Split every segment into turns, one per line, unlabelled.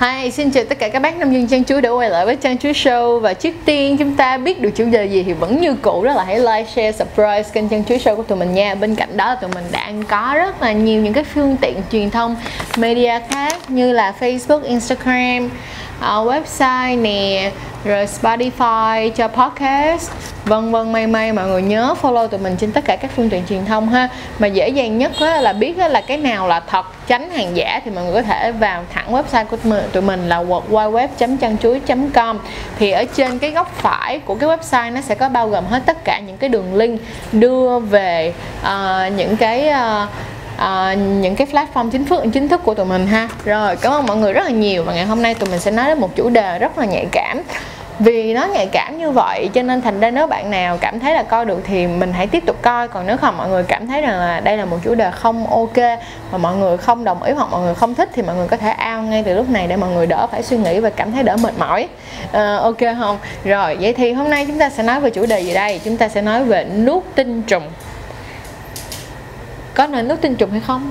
Hi, xin chào tất cả các bác nông dân trang chuối đã quay lại với trang chuối show. Và trước tiên chúng ta biết được chủ đề gì thì vẫn như cũ đó là hãy like, share, subscribe kênh trang chuối show của tụi mình nha. Bên cạnh đó là tụi mình đang có rất là nhiều những cái phương tiện truyền thông media khác như là Facebook, Instagram, uh, website nè rồi Spotify cho podcast vân vân may may mọi người nhớ follow tụi mình trên tất cả các phương tiện truyền thông ha. Mà dễ dàng nhất là biết là cái nào là thật tránh hàng giả thì mọi người có thể vào thẳng website của tụi mình là www.chăn-chuối.com thì ở trên cái góc phải của cái website nó sẽ có bao gồm hết tất cả những cái đường link đưa về uh, những cái uh, uh, những cái platform chính thức chính thức của tụi mình ha. Rồi cảm ơn mọi người rất là nhiều và ngày hôm nay tụi mình sẽ nói đến một chủ đề rất là nhạy cảm. Vì nó nhạy cảm như vậy cho nên thành ra nếu bạn nào cảm thấy là coi được thì mình hãy tiếp tục coi. Còn nếu không mọi người cảm thấy rằng là đây là một chủ đề không ok mà mọi người không đồng ý hoặc mọi người không thích thì mọi người có thể ao ngay từ lúc này để mọi người đỡ phải suy nghĩ và cảm thấy đỡ mệt mỏi. À, ok không? Rồi vậy thì hôm nay chúng ta sẽ nói về chủ đề gì đây? Chúng ta sẽ nói về nút tinh trùng có nên nuốt tinh trùng hay không?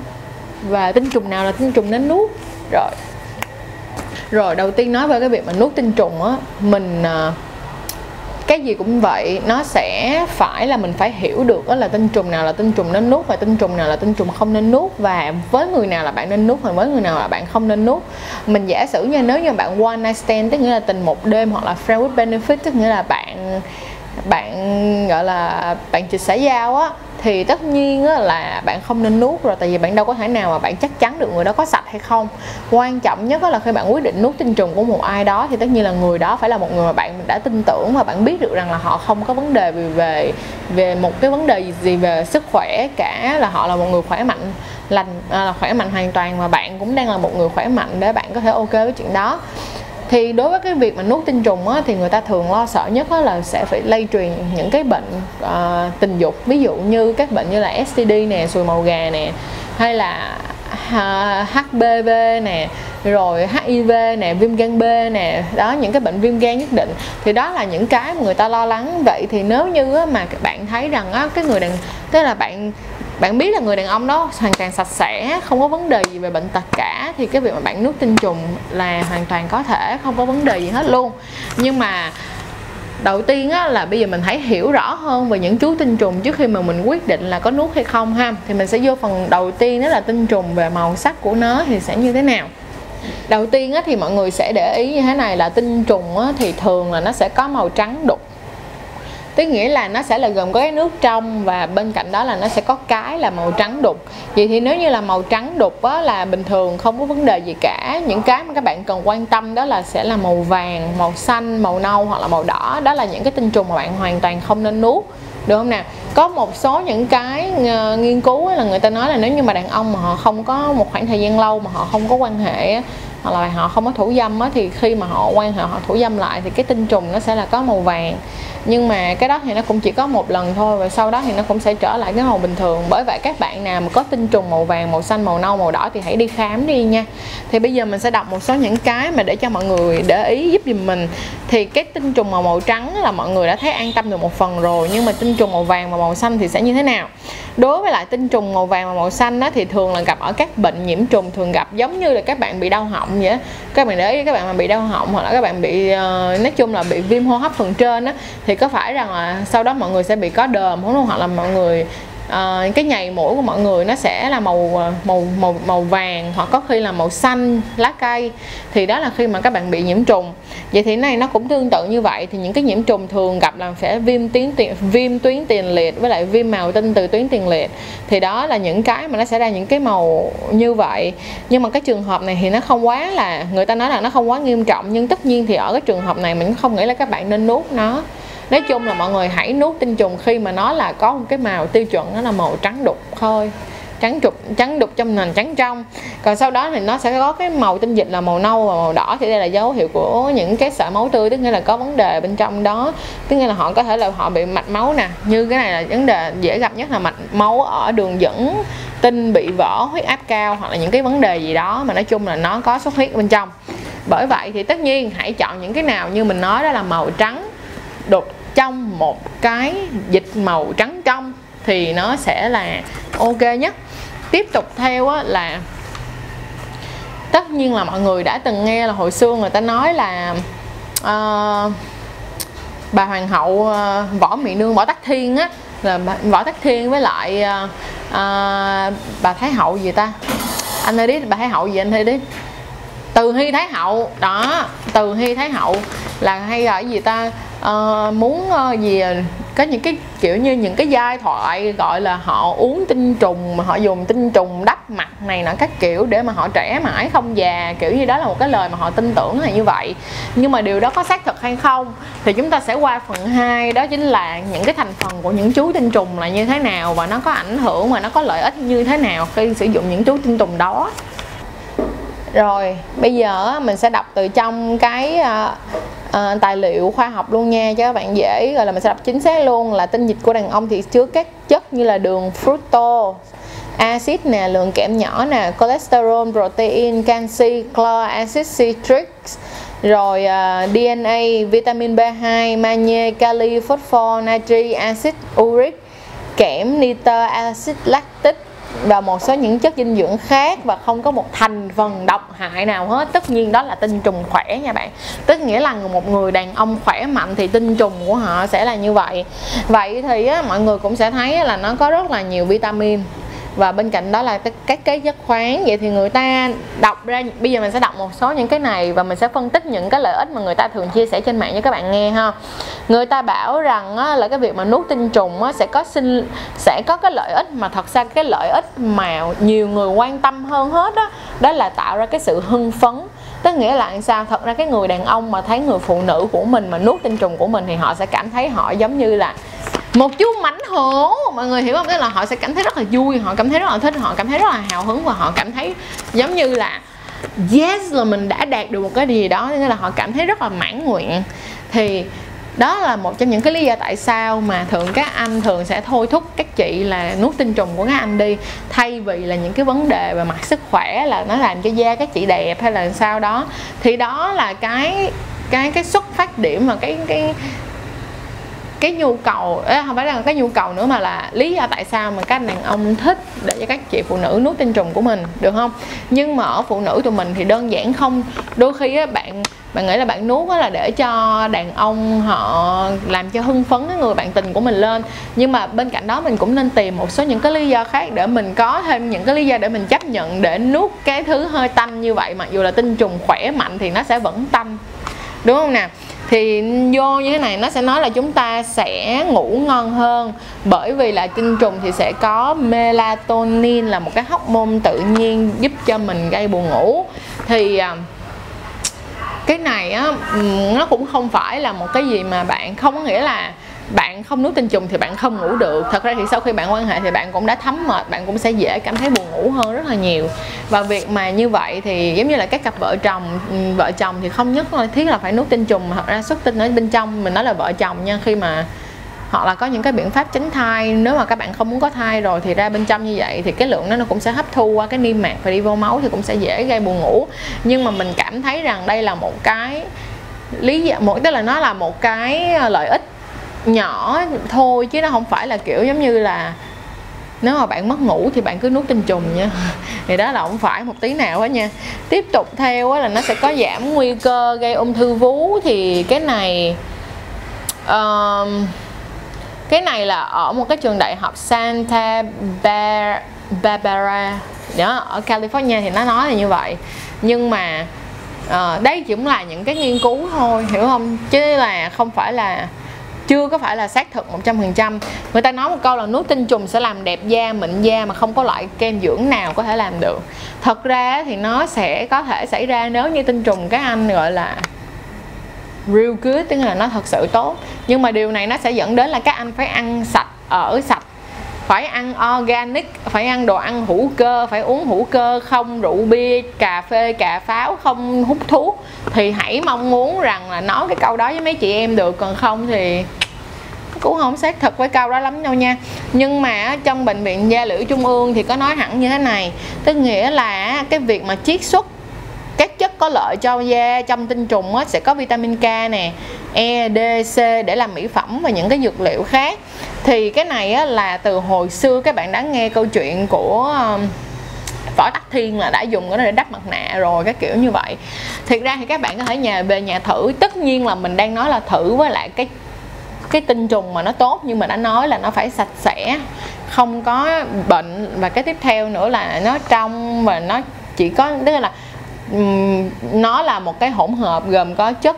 Và tinh trùng nào là tinh trùng nên nuốt? Rồi. Rồi, đầu tiên nói về cái việc mà nuốt tinh trùng á, mình à, cái gì cũng vậy, nó sẽ phải là mình phải hiểu được đó là tinh trùng nào là tinh trùng nên nuốt và tinh trùng nào là tinh trùng không nên nuốt. Và với người nào là bạn nên nuốt và với người nào là bạn không nên nuốt. Mình giả sử như nếu như bạn one night stand, tức nghĩa là tình một đêm hoặc là friend with benefit, tức nghĩa là bạn bạn, gọi là, bạn chỉ xã giao á, thì tất nhiên là bạn không nên nuốt rồi, tại vì bạn đâu có thể nào mà bạn chắc chắn được người đó có sạch hay không. Quan trọng nhất là khi bạn quyết định nuốt tinh trùng của một ai đó thì tất nhiên là người đó phải là một người mà bạn đã tin tưởng và bạn biết được rằng là họ không có vấn đề về về về một cái vấn đề gì về sức khỏe cả, là họ là một người khỏe mạnh, lành à, là khỏe mạnh hoàn toàn và bạn cũng đang là một người khỏe mạnh để bạn có thể ok với chuyện đó thì đối với cái việc mà nuốt tinh trùng á, thì người ta thường lo sợ nhất á, là sẽ phải lây truyền những cái bệnh à, tình dục. Ví dụ như các bệnh như là STD nè sùi màu gà nè hay là à, HPV nè rồi HIV nè viêm gan B nè. Đó những cái bệnh viêm gan nhất định. Thì đó là những cái mà người ta lo lắng. Vậy thì nếu như mà bạn thấy rằng á, cái người đàn tức là bạn bạn biết là người đàn ông đó hoàn toàn sạch sẽ không có vấn đề gì về bệnh tật cả thì cái việc mà bạn nuốt tinh trùng là hoàn toàn có thể không có vấn đề gì hết luôn. Nhưng mà đầu tiên á, là bây giờ mình hãy hiểu rõ hơn về những chú tinh trùng trước khi mà mình quyết định là có nuốt hay không ha. Thì mình sẽ vô phần đầu tiên đó là tinh trùng về màu sắc của nó thì sẽ như thế nào. Đầu tiên á, thì mọi người sẽ để ý như thế này là tinh trùng á, thì thường là nó sẽ có màu trắng đục tức nghĩa là nó sẽ là gồm có cái nước trong và bên cạnh đó là nó sẽ có cái là màu trắng đục. Vậy thì nếu như là màu trắng đục á, là bình thường không có vấn đề gì cả. Những cái mà các bạn cần quan tâm đó là sẽ là màu vàng màu xanh màu nâu hoặc là màu đỏ. Đó là những cái tinh trùng mà bạn hoàn toàn không nên nuốt. Được không nào có một số những cái uh, nghiên cứu là người ta nói là nếu như mà đàn ông mà họ không có một khoảng thời gian lâu mà họ không có quan hệ hoặc là họ không có thủ dâm á, thì khi mà họ quan hệ họ thủ dâm lại thì cái tinh trùng nó sẽ là có màu vàng. Nhưng mà cái đó thì nó cũng chỉ có một lần thôi và sau đó thì nó cũng sẽ trở lại cái màu bình thường. Bởi vậy các bạn nào mà có tinh trùng màu vàng màu xanh màu nâu màu đỏ thì hãy đi khám đi nha. Thì bây giờ mình sẽ đọc một số những cái mà để cho mọi người để ý giúp giùm mình. Thì cái tinh trùng màu màu trắng là mọi người đã thấy an tâm được một phần rồi nhưng mà tinh trùng màu vàng và màu xanh thì sẽ như thế nào? Đối với lại tinh trùng màu vàng và màu xanh đó thì thường là gặp ở các bệnh nhiễm trùng thường gặp giống như là các bạn bị đau họng vậy các bạn để ý các bạn mà bị đau họng hoặc là các bạn bị uh, nói chung là bị viêm hô hấp phần trên đó thì có phải rằng là sau đó mọi người sẽ bị có đờm đúng không hoặc là mọi người Ờ, cái nhầy mũi của mọi người nó sẽ là màu ờ, màu màu màu vàng hoặc có khi là màu xanh, lá cây. Thì đó là khi mà các bạn bị nhiễm trùng. Vậy thì này nó cũng tương tự như vậy. Thì những cái nhiễm trùng thường gặp là sẽ viêm tuyến tiền, viêm tuyến tiền liệt với lại viêm màu tinh từ tuyến tiền liệt. Thì đó là những cái mà nó sẽ ra những cái màu như vậy. Nhưng mà cái trường hợp này thì nó không quá là, người ta nói là nó không quá nghiêm trọng. Nhưng tất nhiên thì ở cái trường hợp này mình không nghĩ là các bạn nên nuốt nó nói chung là mọi người hãy nuốt tinh trùng khi mà nó là có một cái màu tiêu chuẩn, nó là màu trắng đục thôi. Trắng trục, trắng đục trong nền trắng trong. Còn sau đó thì nó sẽ có cái màu tinh dịch là màu nâu và màu đỏ. Thì đây là dấu hiệu của những cái sợi máu tươi, tức nghĩa là có vấn đề bên trong đó. Tức nghĩa là họ có thể là họ bị mạch máu nè. Như cái này là vấn đề dễ gặp nhất là mạch máu ở đường dẫn, tinh, bị vỡ, huyết áp cao hoặc là những cái vấn đề gì đó mà nói chung là nó có xuất huyết bên trong. Bởi vậy thì tất nhiên hãy chọn những cái nào như mình nói đó là màu trắng đục trong một cái dịch màu trắng trong thì nó sẽ là ok nhất. Tiếp tục theo á, là tất nhiên là mọi người đã từng nghe là hồi xưa người ta nói là uh, bà hoàng hậu uh, võ mỹ nương võ tắc thiên á là võ tắc thiên với lại uh, uh, bà thái hậu gì ta? Anh ơi đi bà thái hậu gì anh ơi đi từ hy thái hậu đó từ hy thái hậu là hay gọi gì ta? Uh, muốn uh, gì à? có những cái kiểu như những cái giai thoại gọi là họ uống tinh trùng mà họ dùng tinh trùng đắp mặt này nọ các kiểu để mà họ trẻ mãi không già kiểu như đó là một cái lời mà họ tin tưởng là như vậy. Nhưng mà điều đó có xác thực hay không thì chúng ta sẽ qua phần 2 đó chính là những cái thành phần của những chú tinh trùng là như thế nào và nó có ảnh hưởng và nó có lợi ích như thế nào khi sử dụng những chú tinh trùng đó rồi bây giờ mình sẽ đọc từ trong cái uh, tài liệu khoa học luôn nha cho các bạn dễ Rồi là mình sẽ đọc chính xác luôn là tinh dịch của đàn ông thì chứa các chất như là đường fructose axit nè lượng kẽm nhỏ nè cholesterol protein canxi chlor acid citric rồi ờ, uh, DNA vitamin B2 magie kali phosphor natri acid uric kẽm nitơ acid lactic và một số những chất dinh dưỡng khác và không có một thành phần độc hại nào hết. Tất nhiên đó là tinh trùng khỏe nha bạn. Tức nghĩa là một người đàn ông khỏe mạnh thì tinh trùng của họ sẽ là như vậy. Vậy thì á, mọi người cũng sẽ thấy là nó có rất là nhiều vitamin và bên cạnh đó là các cái chất khoáng vậy thì người ta đọc ra bây giờ mình sẽ đọc một số những cái này và mình sẽ phân tích những cái lợi ích mà người ta thường chia sẻ trên mạng cho các bạn nghe ha. Người ta bảo rằng á, là cái việc mà nuốt tinh trùng á, sẽ có sinh sẽ có cái lợi ích mà thật ra cái lợi ích mà nhiều người quan tâm hơn hết đó đó là tạo ra cái sự hưng phấn. Tức nghĩa là sao? Thật ra cái người đàn ông mà thấy người phụ nữ của mình mà nuốt tinh trùng của mình thì họ sẽ cảm thấy họ giống như là một chú mảnh hổ, mọi người hiểu không? Tức là họ sẽ cảm thấy rất là vui, họ cảm thấy rất là thích, họ cảm thấy rất là hào hứng và họ cảm thấy giống như là, yes, là mình đã đạt được một cái gì đó. Nên là họ cảm thấy rất là mãn nguyện. Thì đó là một trong những cái lý do tại sao mà thường các anh thường sẽ thôi thúc các chị là nuốt tinh trùng của các anh đi, thay vì là những cái vấn đề về mặt sức khỏe, là nó làm cho da các chị đẹp hay là sao đó. Thì đó là cái cái cái xuất phát điểm và cái cái cái nhu cầu không phải là cái nhu cầu nữa mà là lý do tại sao mà các đàn ông thích để cho các chị phụ nữ nuốt tinh trùng của mình được không? Nhưng mà ở phụ nữ tụi mình thì đơn giản không. Đôi khi á, bạn bạn nghĩ là bạn nuốt là để cho đàn ông họ làm cho hưng phấn cái người bạn tình của mình lên. Nhưng mà bên cạnh đó mình cũng nên tìm một số những cái lý do khác để mình có thêm những cái lý do để mình chấp nhận để nuốt cái thứ hơi tanh như vậy. Mặc dù là tinh trùng khỏe mạnh thì nó sẽ vẫn tanh đúng không nè? Thì vô như thế này, nó sẽ nói là chúng ta sẽ ngủ ngon hơn. Bởi vì là tinh trùng thì sẽ có melatonin là một cái hormone tự nhiên giúp cho mình gây buồn ngủ. Thì à, cái này á nó cũng không phải là một cái gì mà bạn không có nghĩa là bạn không nuốt tinh trùng thì bạn không ngủ được. Thật ra thì sau khi bạn quan hệ thì bạn cũng đã thấm mệt, bạn cũng sẽ dễ cảm thấy buồn ngủ hơn rất là nhiều và việc mà như vậy thì giống như là các cặp vợ chồng ừ, vợ chồng thì không nhất thiết là phải nuốt tinh trùng, mà thật ra xuất tinh ở bên trong, mình nói là vợ chồng nha, khi mà hoặc là có những cái biện pháp tránh thai, nếu mà các bạn không muốn có thai rồi thì ra bên trong như vậy thì cái lượng đó nó cũng sẽ hấp thu qua cái niêm mạc và đi vô máu thì cũng sẽ dễ gây buồn ngủ. Nhưng mà mình cảm thấy rằng đây là một cái lý do, một, tức là nó là một cái ờ, lợi ích nhỏ thôi, chứ nó không phải là kiểu giống như là nếu mà bạn mất ngủ thì bạn cứ nuốt tinh trùng nha. Thì đó là không phải một tí nào hết nha. Tiếp tục theo là nó sẽ có giảm nguy cơ gây ung thư vú. Thì cái này uh, cái này là ở một cái trường đại học Santa Barbara. Đó ở California thì nó nói là như vậy. Nhưng mà uh, đây chỉ cũng là những cái nghiên cứu thôi hiểu không? Chứ là không phải là chưa có phải là xác thực 100% người ta nói một câu là nước tinh trùng sẽ làm đẹp da, mịn da mà không có loại kem dưỡng nào có thể làm được. Thật ra thì nó sẽ có thể xảy ra nếu như tinh trùng các anh gọi là real good, tức là nó thật sự tốt. Nhưng mà điều này nó sẽ dẫn đến là các anh phải ăn sạch, ở sạch phải ăn organic phải ăn đồ ăn hữu cơ phải uống hữu cơ không rượu bia cà phê cà pháo không hút thuốc. Thì hãy mong muốn rằng là nói cái câu đó với mấy chị em được còn không thì cũng không xác thực với câu đó lắm đâu nha. Nhưng mà trong bệnh viện da liễu trung ương thì có nói hẳn như thế này tức nghĩa là cái việc mà chiết xuất các chất có lợi cho da trong tinh trùng á, sẽ có vitamin K nè E, D, C để làm mỹ phẩm và những cái dược liệu khác thì cái này á, là từ hồi xưa các bạn đã nghe câu chuyện của um, võ tắc thiên là đã dùng cái này để đắp mặt nạ rồi cái kiểu như vậy. Thiệt ra thì các bạn có thể nhà về nhà thử. Tất nhiên là mình đang nói là thử với lại cái cái tinh trùng mà nó tốt nhưng mà đã nói là nó phải sạch sẽ không có bệnh. Và cái tiếp theo nữa là nó trong và nó chỉ có tức là nó là một cái hỗn hợp gồm có chất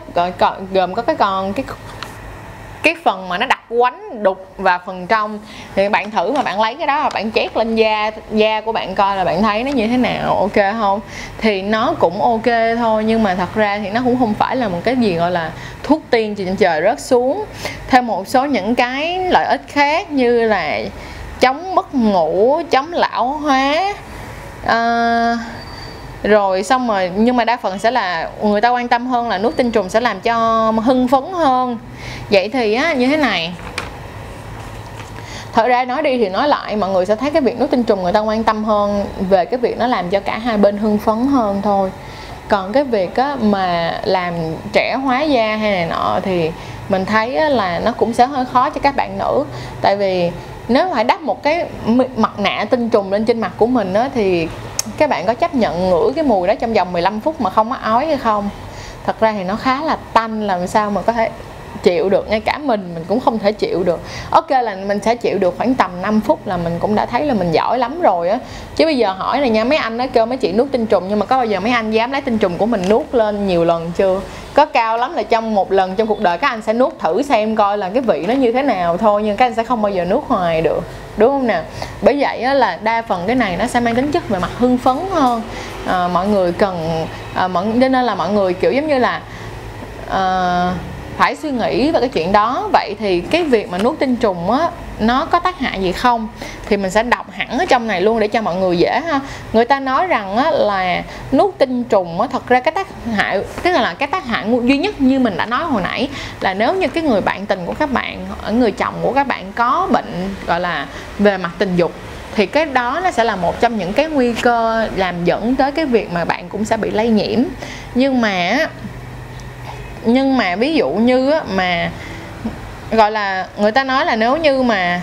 gồm có cái con cái cái phần mà nó đặc quánh đục và phần trong. Thì bạn thử mà bạn lấy cái đó và bạn chét lên da da của bạn coi là bạn thấy nó như thế nào ok không? Thì nó cũng ok thôi nhưng mà thật ra thì nó cũng không phải là một cái gì gọi là thuốc tiên trên trời rớt xuống. Thêm một số những cái lợi ích khác như là chống mất ngủ chống lão hóa uh, rồi xong rồi nhưng mà đa phần sẽ là người ta quan tâm hơn là nuốt tinh trùng sẽ làm cho hưng phấn hơn. Vậy thì á như thế này. Thật ra nói đi thì nói lại mọi người sẽ thấy cái việc nuốt tinh trùng người ta quan tâm hơn về cái việc nó làm cho cả hai bên hưng phấn hơn thôi. Còn cái việc á, mà làm trẻ hóa da hay này nọ thì mình thấy á, là nó cũng sẽ hơi khó cho các bạn nữ. Tại vì nếu phải đắp một cái mặt nạ tinh trùng lên trên mặt của mình á, thì các bạn có chấp nhận ngửi cái mùi đó trong vòng 15 phút mà không có ói hay không? Thật ra thì nó khá là tanh, làm sao mà có thể chịu được ngay cả mình mình cũng không thể chịu được. Ok là mình sẽ chịu được khoảng tầm 5 phút là mình cũng đã thấy là mình giỏi lắm rồi á. Chứ bây giờ hỏi này nha mấy anh nó kêu mấy chị nuốt tinh trùng nhưng mà có bao giờ mấy anh dám lấy tinh trùng của mình nuốt lên nhiều lần chưa? Có cao lắm là trong một lần trong cuộc đời các anh sẽ nuốt thử xem coi là cái vị nó như thế nào thôi nhưng các anh sẽ không bao giờ nuốt hoài được đúng không nè bởi vậy á, là đa phần cái này nó sẽ mang tính chất về mặt hưng phấn hơn. À, mọi người cần à, mọi, nên là mọi người kiểu giống như là à, phải suy nghĩ về cái chuyện đó. Vậy thì cái việc mà nuốt tinh trùng á nó có tác hại gì không? Thì mình sẽ đọc hẳn ở trong này luôn để cho mọi người dễ ha. Người ta nói rằng á, là nuốt tinh trùng á, thật ra cái tác hại tức là cái tác hại duy nhất như mình đã nói hồi nãy là nếu như cái người bạn tình của các bạn người chồng của các bạn có bệnh gọi là về mặt tình dục thì cái đó nó sẽ là một trong những cái nguy cơ làm dẫn tới cái việc mà bạn cũng sẽ bị lây nhiễm. Nhưng mà nhưng mà ví dụ như mà gọi là người ta nói là nếu như mà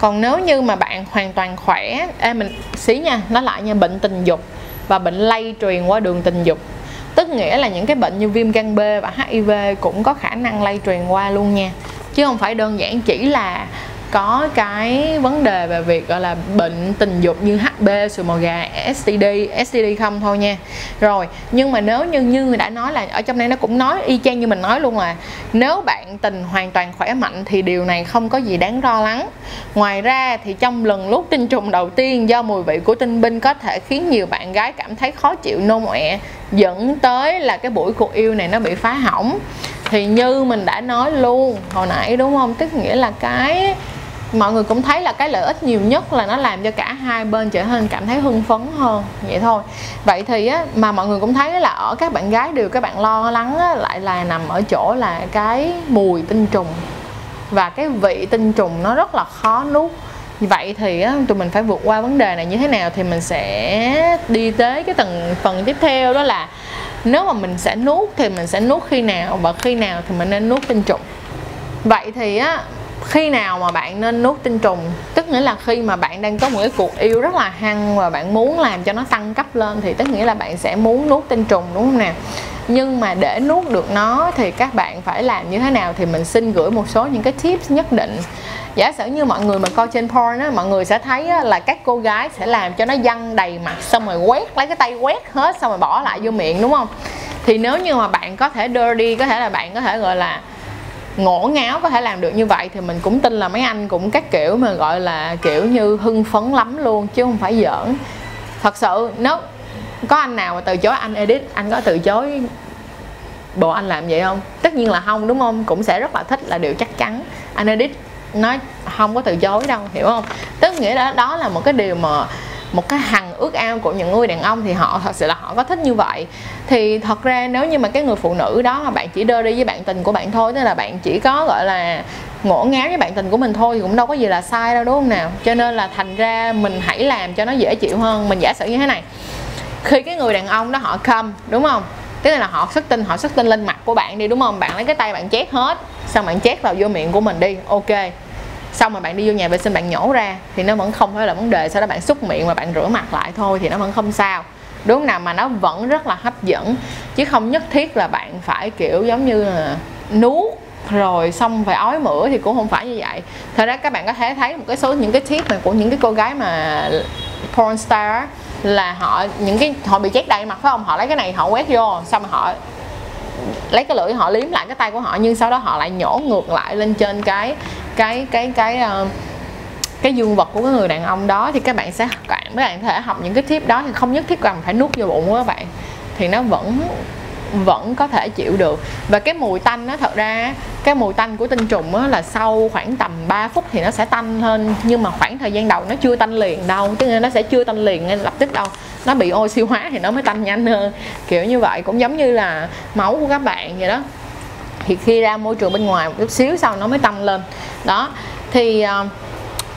còn nếu như mà bạn hoàn toàn khỏe Ê, mình xí nha nó lại nha bệnh tình dục và bệnh lây truyền qua đường tình dục. Tức nghĩa là những cái bệnh như viêm gan B và HIV cũng có khả năng lây truyền qua luôn nha. Chứ không phải đơn giản chỉ là có cái vấn đề về việc gọi là bệnh tình dục như HB, sùi màu gà, STD, STD không thôi nha. Rồi, nhưng mà nếu như như người đã nói là ở trong đây nó cũng nói y chang như mình nói luôn là nếu bạn tình hoàn toàn khỏe mạnh thì điều này không có gì đáng lo lắng. Ngoài ra thì trong lần lúc tinh trùng đầu tiên do mùi vị của tinh binh có thể khiến nhiều bạn gái cảm thấy khó chịu nôn ọe dẫn tới là cái buổi cuộc yêu này nó bị phá hỏng thì như mình đã nói luôn hồi nãy đúng không tức nghĩa là cái mọi người cũng thấy là cái lợi ích nhiều nhất là nó làm cho cả hai bên trở nên cảm thấy hưng phấn hơn vậy thôi. Vậy thì á, mà mọi người cũng thấy là ở các bạn gái đều các bạn lo lắng á, lại là nằm ở chỗ là cái mùi tinh trùng và cái vị tinh trùng nó rất là khó nuốt. Vậy thì á, tụi mình phải vượt qua vấn đề này như thế nào thì mình sẽ đi tới cái tầng phần tiếp theo đó là nếu mà mình sẽ nuốt thì mình sẽ nuốt khi nào và khi nào thì mình nên nuốt tinh trùng. Vậy thì á khi nào mà bạn nên nuốt tinh trùng? Tức nghĩa là khi mà bạn đang có một cái cuộc yêu rất là hăng và bạn muốn làm cho nó tăng cấp lên thì tức nghĩa là bạn sẽ muốn nuốt tinh trùng đúng không nè nhưng mà để nuốt được nó thì các bạn phải làm như thế nào thì mình xin gửi một số những cái tips nhất định. Giả sử như mọi người mà coi trên porn á mọi người sẽ thấy á, là các cô gái sẽ làm cho nó văng đầy mặt xong rồi quét lấy cái tay quét hết xong rồi bỏ lại vô miệng đúng không? Thì nếu như mà bạn có thể dirty có thể là bạn có thể gọi là ngổ ngáo có thể làm được như vậy thì mình cũng tin là mấy anh cũng các kiểu mà gọi là kiểu như hưng phấn lắm luôn, chứ không phải giỡn. Thật sự, nếu có anh nào mà từ chối anh edit, anh có từ chối bộ anh làm vậy không? Tất nhiên là không, đúng không? Cũng sẽ rất là thích là điều chắc chắn. Anh edit nói không có từ chối đâu, hiểu không? Tức nghĩa là đó là một cái điều mà một cái hằng ước ao của những người đàn ông thì họ thật sự là họ có thích như vậy. Thì thật ra nếu như mà cái người phụ nữ đó mà bạn chỉ đơ đi với bạn tình của bạn thôi, tức là bạn chỉ có, gọi là, ngổ ngáo với bạn tình của mình thôi thì cũng đâu có gì là sai đâu, đúng không nào? Cho nên là thành ra mình hãy làm cho nó dễ chịu hơn, mình giả sử như thế này. Khi cái người đàn ông đó họ come, đúng không? Tức là họ xuất tinh, họ xuất tinh lên mặt của bạn đi, đúng không? Bạn lấy cái tay bạn chét hết, xong bạn chét vào vô miệng của mình đi, ok xong mà bạn đi vô nhà vệ sinh bạn nhổ ra, thì nó vẫn không phải là vấn đề sau đó bạn xúc miệng và bạn rửa mặt lại thôi, thì nó vẫn không sao. Đúng không nào, mà nó vẫn rất là hấp dẫn, chứ không nhất thiết là bạn phải, kiểu, giống như là nuốt rồi xong phải ói mửa thì cũng không phải như vậy. Thật ra các bạn có thể thấy một cái số, những cái tip mà của những cái cô gái mà porn star là họ, những cái, họ bị chết đầy mặt phải không? Họ lấy cái này họ quét vô, xong họ lấy cái lưỡi họ liếm lại cái tay của họ, nhưng sau đó họ lại nhổ ngược lại lên trên cái cái cái cái uh, cái dương vật của cái người đàn ông đó thì các bạn sẽ các bạn có thể học những cái tip đó thì không nhất thiết cần phải nuốt vô bụng của các bạn. Thì nó vẫn vẫn có thể chịu được. Và cái mùi tanh nó thật ra cái mùi tanh của tinh trùng á, là sau khoảng tầm 3 phút thì nó sẽ tanh hơn nhưng mà khoảng thời gian đầu nó chưa tanh liền đâu chứ nên nó sẽ chưa tanh liền ngay lập tức đâu. Nó bị oxy hóa thì nó mới tanh nhanh hơn. Kiểu như vậy cũng giống như là máu của các bạn vậy đó thì khi ra môi trường bên ngoài một chút xíu sau nó mới tăng lên. Đó thì uh,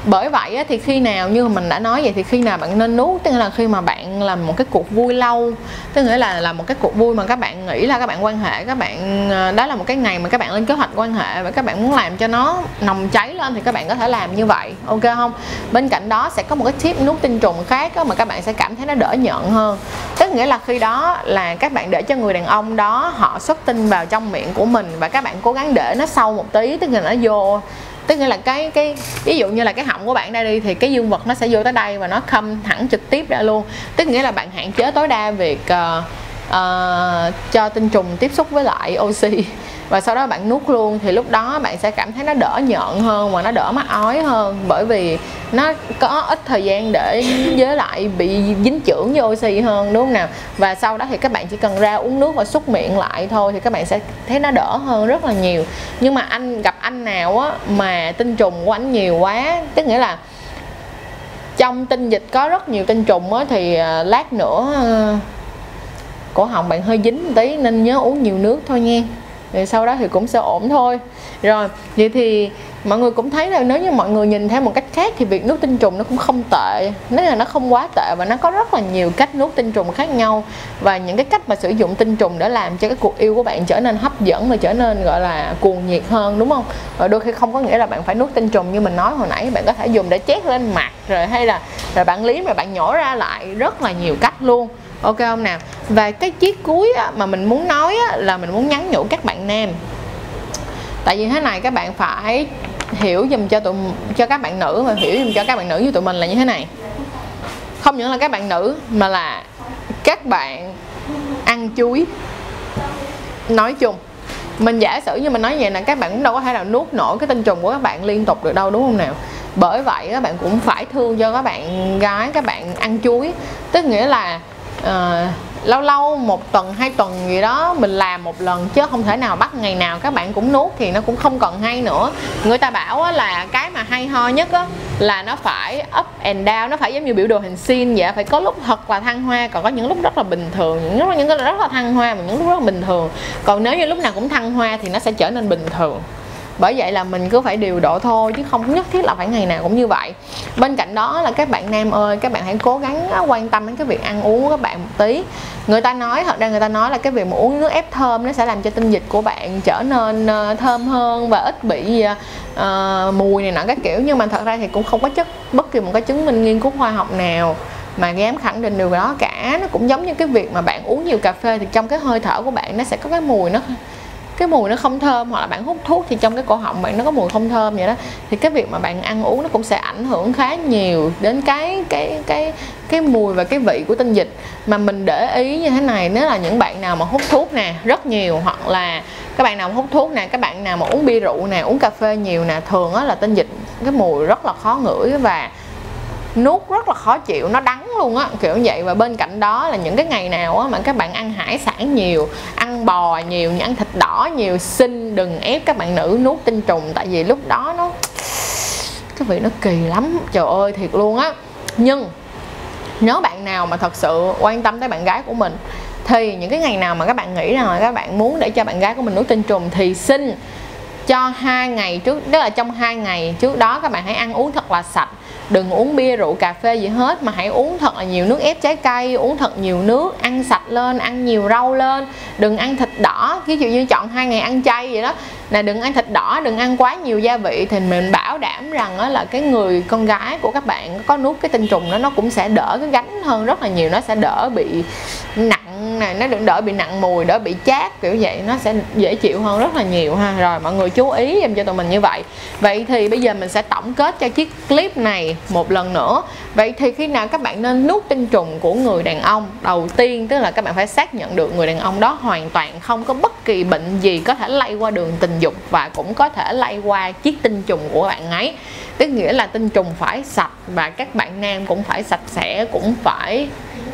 bởi vậy thì khi nào như mình đã nói vậy thì khi nào bạn nên nuốt tức là khi mà bạn làm một cái cuộc vui lâu tức nghĩa là là một cái cuộc vui mà các bạn nghĩ là các bạn quan hệ các bạn ờ, đó là một cái ngày mà các bạn lên kế hoạch quan hệ và các bạn muốn làm cho nó nồng cháy lên thì các bạn có thể làm như vậy ok không? Bên cạnh đó sẽ có một cái tip nuốt tinh trùng khác mà các bạn sẽ cảm thấy nó đỡ nhận hơn tức nghĩa là khi đó là các bạn để cho người đàn ông đó họ xuất tinh vào trong miệng của mình và các bạn cố gắng để nó sâu một tí tức là nó vô. Tức nghĩa là cái cái ví dụ như là cái họng của bạn đây đi thì cái dương vật nó sẽ vô tới đây và nó khâm thẳng trực tiếp ra luôn. Tức nghĩa là bạn hạn chế tối đa việc uh, uh, cho tinh trùng tiếp xúc với lại oxy. Và sau đó bạn nuốt luôn thì lúc đó bạn sẽ cảm thấy nó đỡ nhợn hơn và nó đỡ mắc ói hơn. Bởi vì nó có ít thời gian để với lại bị dính trưởng với oxy hơn đúng không nào? Và sau đó thì các bạn chỉ cần ra uống nước và xúc miệng lại thôi thì các bạn sẽ thấy nó đỡ hơn rất là nhiều. Nhưng mà anh gặp anh nào á mà tinh trùng của anh nhiều quá tức nghĩa là trong tinh dịch có rất nhiều tinh trùng á thì ờ, lát nữa ờ, cổ họng bạn hơi dính một tí nên nhớ uống nhiều nước thôi nha. Rồi sau đó thì cũng sẽ ổn thôi. Rồi, vậy thì mọi người cũng thấy là nếu như mọi người nhìn theo một cách khác thì việc nuốt tinh trùng nó cũng không tệ. Nếu là nó không quá tệ và nó có rất là nhiều cách nuốt tinh trùng khác nhau. Và những cái cách mà sử dụng tinh trùng để làm cho cái cuộc yêu của bạn trở nên hấp dẫn và trở nên, gọi là, cuồng nhiệt hơn, đúng không? Và đôi khi không có nghĩa là bạn phải nuốt tinh trùng như mình nói hồi nãy. Bạn có thể dùng để chét lên mặt rồi hay là, rồi bạn lý rồi bạn nhổ ra lại rất là nhiều cách luôn ok không nào và cái chiếc cuối á, mà mình muốn nói á, là mình muốn nhắn nhủ các bạn nam tại vì thế này các bạn phải hiểu dùm cho tụi cho các bạn nữ và hiểu dùm cho các bạn nữ như tụi mình là như thế này không những là các bạn nữ mà là các bạn ăn chuối nói chung mình giả sử như mình nói vậy là các bạn cũng đâu có thể nào nuốt nổi cái tinh trùng của các bạn liên tục được đâu đúng không nào bởi vậy các bạn cũng phải thương cho các bạn gái các bạn ăn chuối tức nghĩa là Ờ, lâu lâu, một tuần, hai tuần gì đó, mình làm một lần chứ không thể nào bắt ngày nào các bạn cũng nuốt thì nó cũng không còn hay nữa. Người ta bảo là cái mà hay ho nhất á là nó phải up and down, nó phải giống như biểu đồ hình sin vậy phải có lúc thật là thăng hoa, còn có những lúc rất là bình thường, những lúc, những cái rất là thăng hoa mà những lúc rất là bình thường. Còn nếu như lúc nào cũng thăng hoa thì nó sẽ trở nên bình thường bởi vậy là mình cứ phải điều độ thôi chứ không nhất thiết là phải ngày nào cũng như vậy. Bên cạnh đó là các bạn nam ơi các bạn hãy cố gắng quan tâm đến cái việc ăn uống của các bạn một tí. Người ta nói thật ra người ta nói là cái việc mà uống nước ép thơm nó sẽ làm cho tinh dịch của bạn trở nên ờ, thơm hơn và ít bị uh, mùi này nọ các kiểu. Nhưng mà thật ra thì cũng không có chất bất kỳ một cái chứng minh nghiên cứu khoa học nào mà dám khẳng định điều đó cả. Nó cũng giống như cái việc mà bạn uống nhiều cà phê thì trong cái hơi thở của bạn nó sẽ có cái mùi nó cái mùi nó không thơm hoặc là bạn hút thuốc thì trong cái cổ họng bạn nó có mùi không thơm vậy đó, thì cái việc mà bạn ăn uống nó cũng sẽ ảnh hưởng khá nhiều đến cái cái cái cái mùi và cái vị của tinh dịch. Mà mình để ý như thế này, nếu là những bạn nào mà hút thuốc nè, rất nhiều, hoặc là các bạn nào mà hút thuốc nè, các bạn nào mà uống bia rượu nè, uống cà phê nhiều nè, thường á là tinh dịch cái mùi rất là khó ngửi và nuốt rất là khó chịu, nó đắng luôn á, kiểu vậy. Và bên cạnh đó là những cái ngày nào á mà các bạn ăn hải sản nhiều ăn bò nhiều ăn thịt đỏ nhiều xin đừng ép các bạn nữ nuốt tinh trùng. Tại vì lúc đó nó, cái vị nó kỳ lắm. Trời ơi, thiệt luôn á. Nhưng nếu bạn nào mà thật sự quan tâm tới bạn gái của mình, thì những cái ngày nào mà các bạn nghĩ rằng là các bạn muốn để cho bạn gái của mình nuốt tinh trùng thì xin cho hai ngày trước, tức là trong hai ngày trước đó các bạn hãy ăn uống thật là sạch đừng uống bia, rượu, cà phê gì hết, mà hãy uống thật là nhiều nước ép trái cây, uống thật nhiều nước, ăn sạch lên, ăn nhiều rau lên. Đừng ăn thịt đỏ, ví dụ như chọn hai ngày ăn chay vậy đó. Là đừng ăn thịt đỏ, đừng ăn quá nhiều gia vị thì mình bảo đảm rằng đó là cái người, con gái của các bạn có nuốt cái tinh trùng đó, nó cũng sẽ đỡ cái gánh hơn rất là nhiều, nó sẽ đỡ bị nặng này, nó đỡ bị nặng mùi, đỡ bị chát, kiểu vậy. Nó sẽ dễ chịu hơn rất là nhiều ha. Rồi, mọi người chú ý em cho tụi mình như vậy. Vậy thì bây giờ mình sẽ tổng kết cho chiếc clip này một lần nữa. Vậy thì khi nào các bạn nên nuốt tinh trùng của người đàn ông? Đầu tiên, tức là các bạn phải xác nhận được người đàn ông đó hoàn toàn không có bất kỳ bệnh gì có thể lây qua đường tình dục và cũng có thể lây qua chiếc tinh trùng của bạn ấy. Tức nghĩa là tinh trùng phải sạch và các bạn nam cũng phải sạch sẽ, cũng phải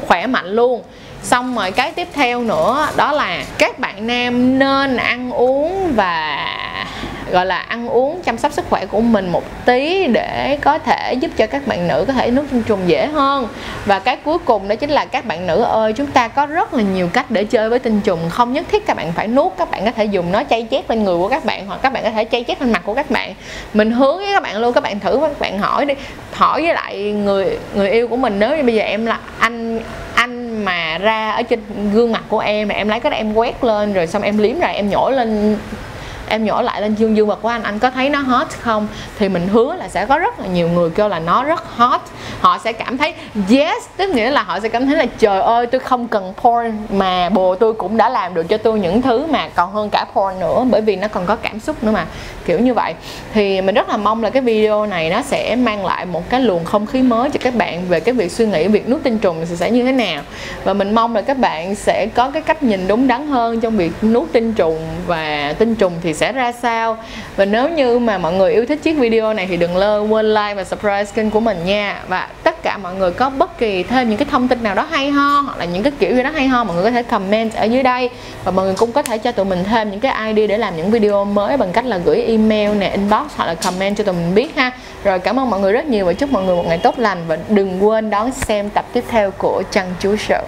khỏe mạnh luôn xong rồi cái tiếp theo nữa đó là các bạn nam nên ăn uống và gọi là ăn uống chăm sóc sức khỏe của mình một tí để có thể giúp cho các bạn nữ có thể nuốt tinh trùng dễ hơn và cái cuối cùng đó chính là các bạn nữ ơi chúng ta có rất là nhiều cách để chơi với tinh trùng không nhất thiết các bạn phải nuốt các bạn có thể dùng nó chay chét lên người của các bạn hoặc các bạn có thể chay chét lên mặt của các bạn mình hướng với các bạn luôn các bạn thử các bạn hỏi đi hỏi với lại người người yêu của mình nếu như bây giờ em là anh anh mà ra ở trên gương mặt của em mà em lấy cái đó em quét lên, rồi xong em liếm lại, em nhổ lên em nhỏ lại lên dương dương vật của anh anh có thấy nó hot không? Thì mình hứa là sẽ có rất là nhiều người kêu là nó rất hot. Họ sẽ cảm thấy yes, tức nghĩa là họ sẽ cảm thấy là trời ơi, tôi không cần porn mà bồ, tôi cũng đã làm được cho tôi những thứ mà còn hơn cả porn nữa, bởi vì nó còn có cảm xúc nữa mà. Kiểu như vậy. Thì mình rất là mong là cái video này nó sẽ mang lại một cái luồng không khí mới cho các bạn về cái việc suy nghĩ, việc nuốt tinh trùng sẽ như thế nào. Và mình mong là các bạn sẽ có cái cách nhìn đúng đắn hơn trong việc nuốt tinh trùng và tinh trùng thì sẽ sẽ ra sao. Và nếu như mà mọi người yêu thích chiếc video này thì đừng lơ, quên like và subscribe kênh của mình nha. Và tất cả mọi người có bất kỳ thêm những cái thông tin nào đó hay ho, hoặc là những cái kiểu gì đó hay ho, mọi người có thể comment ở dưới đây. Và mọi người cũng có thể cho tụi mình thêm những cái ID để làm những video mới bằng cách là gửi email nè, inbox, hoặc là comment cho tụi mình biết ha. Rồi, cảm ơn mọi người rất nhiều và chúc mọi người một ngày tốt lành. Và đừng quên đón xem tập tiếp theo của Trăng Chú Show.